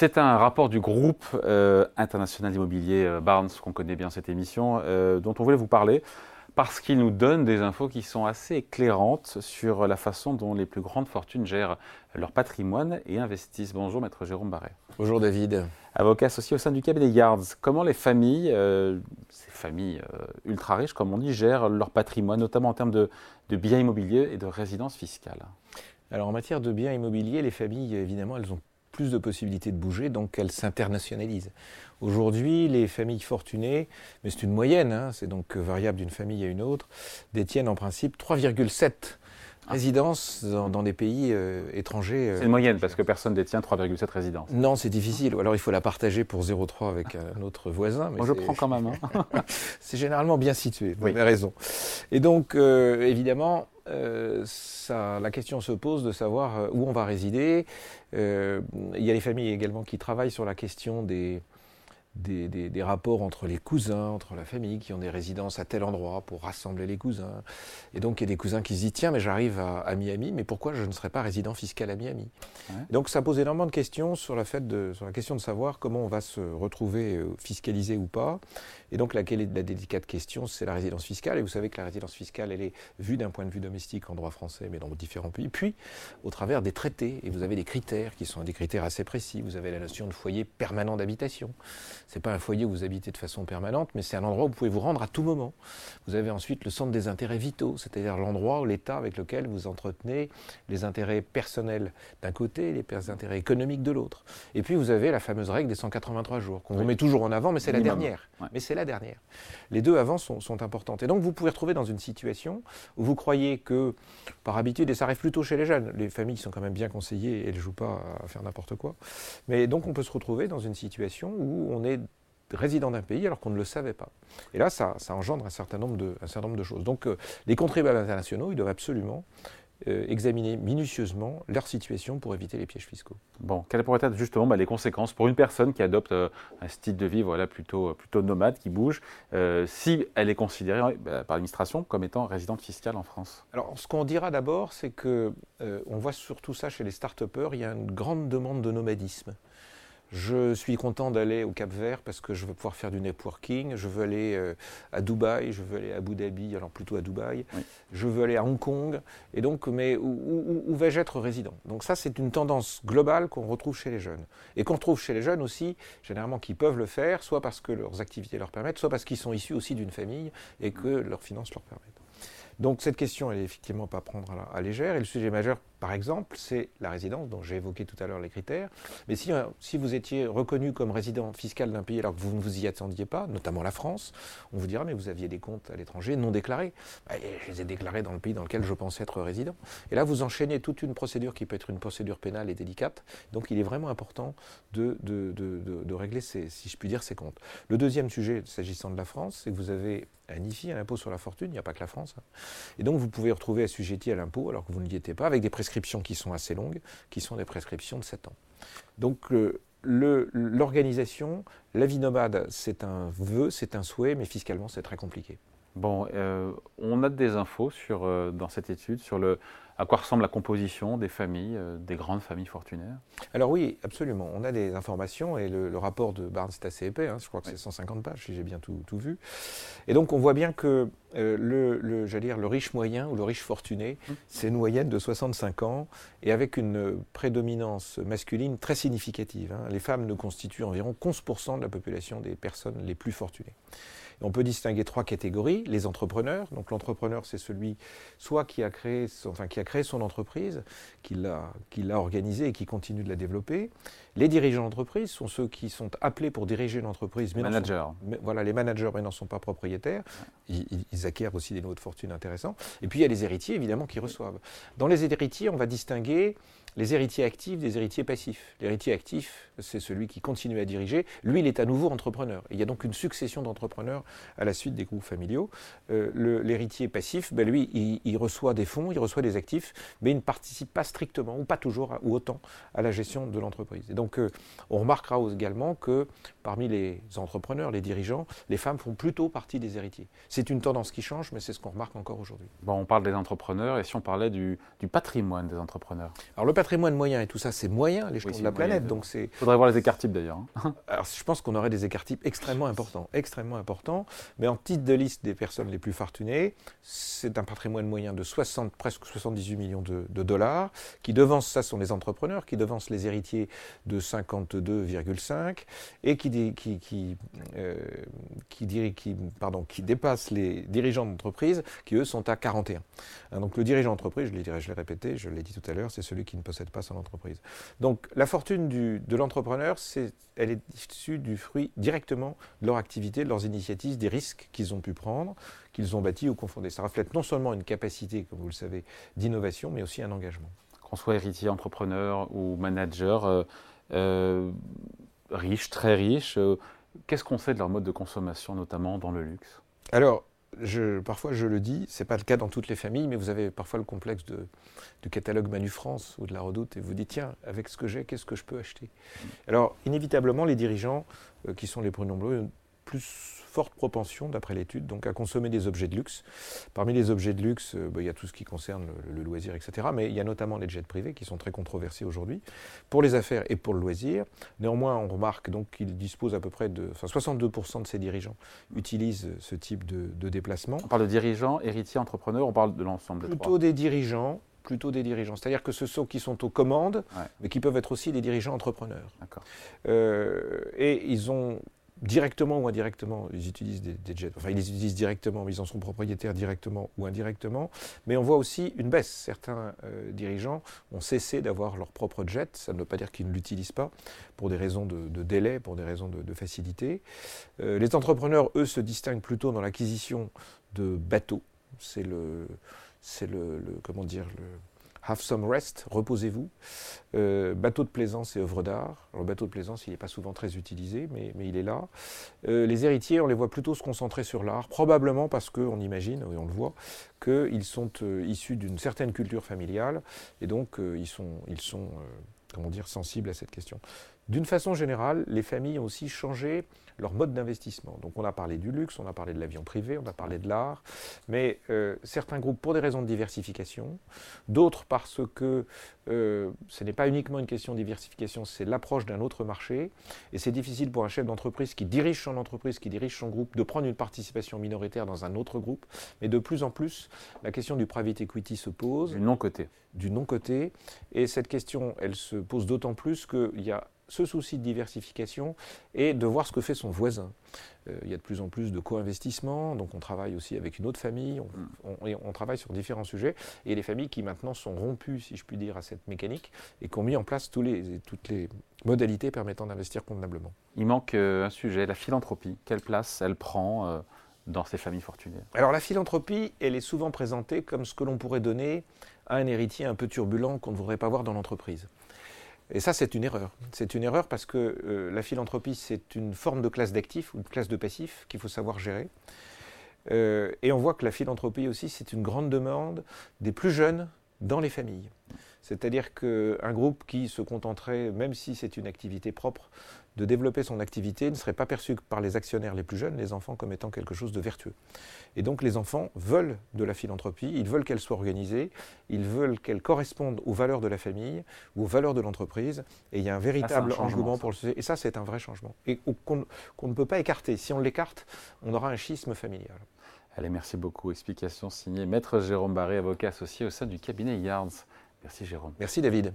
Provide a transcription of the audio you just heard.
C'est un rapport du groupe euh, international immobilier euh, Barnes, qu'on connaît bien cette émission, euh, dont on voulait vous parler, parce qu'il nous donne des infos qui sont assez éclairantes sur la façon dont les plus grandes fortunes gèrent leur patrimoine et investissent. Bonjour, maître Jérôme Barret. Bonjour David. Avocat associé au sein du cabinet Yards. Comment les familles, ces familles ultra riches, comme on dit, gèrent leur patrimoine, notamment en termes de, de biens immobiliers et de résidences fiscales? Alors en matière de biens immobiliers, les familles, évidemment, elles ont de possibilités de bouger, donc elles s'internationalisent. Aujourd'hui, les familles fortunées, mais c'est une moyenne, hein, c'est donc variable d'une famille à une autre, détiennent en principe 3,7 ah. Résidences dans, des pays euh, étrangers. Euh, c'est une moyenne parce que personne détient 3,7 résidences. Non, c'est difficile. Alors il faut la partager pour 0,3 avec un autre voisin. Moi je prends quand même. Hein. c'est généralement bien situé, vous avez raison. Et donc euh, évidemment, ça, la question se pose de savoir où on va résider. il y a les familles également qui travaillent sur la question des, des, rapports entre les cousins, entre la famille, qui ont des résidences à tel endroit pour rassembler les cousins. Et donc il y a des cousins qui se disent tiens, mais j'arrive à, Miami, mais pourquoi je ne serais pas résident fiscal à Miami Donc ça pose énormément de questions sur la, fait de, sur la question de savoir comment on va se retrouver euh, fiscalisé ou pas. Et donc la, la délicate question, c'est la résidence fiscale. Et vous savez que la résidence fiscale, elle est vue d'un point de vue domestique en droit français, mais dans différents pays, puis au travers des traités. Et vous avez des critères qui sont des critères assez précis. Vous avez la notion de foyer permanent d'habitation. C'est pas un foyer où vous habitez de façon permanente, mais c'est un endroit où vous pouvez vous rendre à tout moment. Vous avez ensuite le centre des intérêts vitaux, c'est-à-dire l'endroit où l'État avec lequel vous entretenez les intérêts personnels d'un côté et les intérêts économiques de l'autre. Et puis vous avez la fameuse règle des 183 jours, qu'on vous met toujours en avant, mais c'est la dernière. Mais c'est la dernière. Les deux avant sont, sont, importantes. Et donc vous pouvez retrouver dans une situation où vous croyez que, par habitude, et ça arrive plutôt chez les jeunes, les familles sont quand même bien conseillées et elles ne jouent pas à faire n'importe quoi, mais donc on peut se retrouver dans une situation où on est résident d'un pays alors qu'on ne le savait pas. Et là, ça, engendre un certain nombre de, un certain nombre de choses. Donc euh, les contribuables internationaux, ils doivent absolument euh, examiner minutieusement leur situation pour éviter les pièges fiscaux. Bon, quelles pourraient être justement bah, les conséquences pour une personne qui adopte euh, un style de vie voilà, plutôt, plutôt nomade, qui bouge, si elle est considérée bah, par l'administration comme étant résidente fiscale en France? Alors, ce qu'on dira d'abord, c'est que on voit surtout ça chez les start-upers, il y a une grande demande de nomadisme. Je suis content d'aller au Cap Vert parce que je veux pouvoir faire du networking. Je veux aller euh, à Dubaï, je veux aller à Abu Dhabi, alors plutôt à Dubaï. Je veux aller à Hong Kong. Et donc, mais où, vais-je être résident? Donc ça, c'est une tendance globale qu'on retrouve chez les jeunes. Et qu'on retrouve chez les jeunes aussi, généralement, qui peuvent le faire, soit parce que leurs activités leur permettent, soit parce qu'ils sont issus aussi d'une famille et que leurs finances leur permettent. Donc cette question, elle est effectivement pas à prendre à, légère. Et le sujet majeur, par exemple, c'est la résidence, dont j'ai évoqué tout à l'heure les critères. Mais si, euh, si vous étiez reconnu comme résident fiscal d'un pays alors que vous ne vous y attendiez pas, notamment la France, on vous dira mais vous aviez des comptes à l'étranger non déclarés. Bah, je les ai déclarés dans le pays dans lequel je pensais être résident. Et là, vous enchaînez toute une procédure qui peut être une procédure pénale et délicate. Donc il est vraiment important de, régler, ces, si je puis dire, ces comptes. Le deuxième sujet, s'agissant de la France, c'est que vous avez un IFI, un impôt sur la fortune, il n'y a pas que la France. Hein. Et donc vous pouvez retrouver assujetti à l'impôt alors que vous ne l'y étiez pas, avec des prescriptions qui sont assez longues, qui sont des prescriptions de 7 ans. Donc l'organisation, la vie nomade, c'est un vœu, c'est un souhait, mais fiscalement c'est très compliqué. Bon, euh, on a des infos sur, euh, dans cette étude sur le, à quoi ressemble la composition des familles, euh, des grandes familles fortunaires? Alors oui, absolument. On a des informations et le, rapport de Barnes est assez épais, hein. je crois que c'est 150 pages si j'ai bien tout, vu. Et donc on voit bien que euh, le, dire, le riche moyen ou le riche fortuné, mmh. c'est une moyenne de 65 ans et avec une prédominance masculine très significative. Hein. Les femmes ne constituent environ 11% de la population des personnes les plus fortunées. On peut distinguer trois catégories. Les entrepreneurs. Donc l'entrepreneur, c'est celui soit qui a créé, enfin, qui a créé son entreprise, qui l'a organisée et qui continue de la développer. Les dirigeants d'entreprise sont ceux qui sont appelés pour diriger l'entreprise. Mais managers. voilà, les managers, mais n'en sont pas propriétaires. Ils, ils, acquièrent aussi des niveaux de fortune intéressants. Et puis il y a les héritiers, évidemment, qui reçoivent. Dans les héritiers, on va distinguer les héritiers actifs des héritiers passifs. L'héritier actif, c'est celui qui continue à diriger. Lui, il est à nouveau entrepreneur. Il y a donc une succession d'entrepreneurs à la suite des groupes familiaux. Euh, l'héritier passif, ben lui, il, reçoit des fonds, il reçoit des actifs, mais il ne participe pas strictement, ou pas toujours, ou autant, à la gestion de l'entreprise. Et donc, euh, on remarquera également que parmi les entrepreneurs, les dirigeants, les femmes font plutôt partie des héritiers. C'est une tendance qui change, mais c'est ce qu'on remarque encore aujourd'hui. Bon, on parle des entrepreneurs, et si on parlait du, du patrimoine des entrepreneurs? Alors, le patrimoine moyen et tout ça, c'est moyen, l'échelon de la planète. Donc c'est. Faudrait voir les écarts types d'ailleurs. Hein. Alors je pense qu'on aurait des écarts types extrêmement importants, extrêmement importants. Mais en titre de liste des personnes les plus fortunées, c'est un patrimoine moyen de 60, presque 78 millions de, dollars, qui devance, ça sont les entrepreneurs, qui devancent les héritiers de 52,5 et qui, qui, euh, qui, pardon, qui dépasse les dirigeants d'entreprise, qui eux sont à 41. Hein, donc le dirigeant d'entreprise, je l'ai répété, je l'ai dit tout à l'heure, c'est celui qui ne possède pas son entreprise. Donc la fortune du, de l'entrepreneur, elle est issue du fruit directement de leur activité, de leurs initiatives, des risques qu'ils ont pu prendre, qu'ils ont bâtis ou confondés. Ça reflète non seulement une capacité, comme vous le savez, d'innovation, mais aussi un engagement. Qu'on soit héritier, entrepreneur ou manager, euh, euh, riche, très riche, euh, qu'est-ce qu'on sait de leur mode de consommation, notamment dans le luxe? Alors, parfois je le dis, ce n'est pas le cas dans toutes les familles, mais vous avez parfois le complexe de, du catalogue Manu France ou de la Redoute et vous dites tiens, avec ce que j'ai, qu'est-ce que je peux acheter? Alors, inévitablement, les dirigeants, euh, qui sont les plus nombreux, plus forte propension, d'après l'étude, donc à consommer des objets de luxe. Parmi les objets de luxe, euh, bah, il y a tout ce qui concerne le, loisir, etc. Mais il y a notamment les jets privés qui sont très controversés aujourd'hui pour les affaires et pour le loisir. Néanmoins, on remarque donc qu'ils disposent à peu près de, enfin 62% de ces dirigeants utilisent ce type de, déplacement. On parle de dirigeants, héritiers, entrepreneurs, on parle de l'ensemble des Plutôt des dirigeants, plutôt des dirigeants. C'est-à-dire que ce sont qui sont aux commandes, mais qui peuvent être aussi des dirigeants entrepreneurs. Euh, et ils ont directement ou indirectement, ils utilisent des, jets, enfin ils les utilisent directement, mais ils en sont propriétaires directement ou indirectement, mais on voit aussi une baisse. Certains euh, dirigeants ont cessé d'avoir leur propre jet, ça ne veut pas dire qu'ils ne l'utilisent pas, pour des raisons de, délai, pour des raisons de, facilité. Euh, les entrepreneurs, eux, se distinguent plutôt dans l'acquisition de bateaux, c'est le, le, comment dire, le, Have some rest, reposez-vous. Euh, bateau de plaisance et œuvre d'art. Le bateau de plaisance, il n'est pas souvent très utilisé, mais, il est là. Euh, les héritiers, on les voit plutôt se concentrer sur l'art, probablement parce qu'on imagine, et on le voit, qu'ils sont euh, issus d'une certaine culture familiale, et donc ils sont, ils sont comment sensibles à cette question. D'une façon générale, les familles ont aussi changé leur mode d'investissement. Donc on a parlé du luxe, on a parlé de l'avion privé, on a parlé de l'art, mais euh, certains groupes pour des raisons de diversification, d'autres parce que euh, ce n'est pas uniquement une question de diversification, c'est l'approche d'un autre marché, et c'est difficile pour un chef d'entreprise qui dirige son entreprise, qui dirige son groupe, de prendre une participation minoritaire dans un autre groupe, mais de plus en plus, la question du private equity se pose. Du non-côté. Du non-côté, et cette question, elle se pose d'autant plus qu'il y a ce souci de diversification et de voir ce que fait son voisin. Euh, il y a de plus en plus de co-investissements, donc on travaille aussi avec une autre famille, on, mm. on, travaille sur différents sujets, et les familles qui maintenant sont rompues, si je puis dire, à cette mécanique, et qui ont mis en place tous les, toutes les modalités permettant d'investir convenablement. Il manque euh, un sujet, la philanthropie. Quelle place elle prend euh, dans ces familles fortunées Alors la philanthropie, elle est souvent présentée comme ce que l'on pourrait donner à un héritier un peu turbulent qu'on ne voudrait pas voir dans l'entreprise. Et ça, c'est une erreur. C'est une erreur parce que euh, la philanthropie, c'est une forme de classe d'actifs ou de classe de passifs qu'il faut savoir gérer. Euh, et on voit que la philanthropie aussi, c'est une grande demande des plus jeunes dans les familles. C'est-à-dire qu'un groupe qui se contenterait, même si c'est une activité propre, de développer son activité ne serait pas perçu par les actionnaires les plus jeunes, les enfants, comme étant quelque chose de vertueux. Et donc les enfants veulent de la philanthropie, ils veulent qu'elle soit organisée, ils veulent qu'elle corresponde aux valeurs de la famille ou aux valeurs de l'entreprise. Et il y a un véritable engouement pour le sujet. Et ça, c'est un vrai changement. Et qu'on ne peut pas écarter. Si on l'écarte, on aura un schisme familial. Allez, merci beaucoup. Explication signée Maître Jérôme Barré, avocat associé au sein du cabinet Yards. Merci Jérôme. Merci David.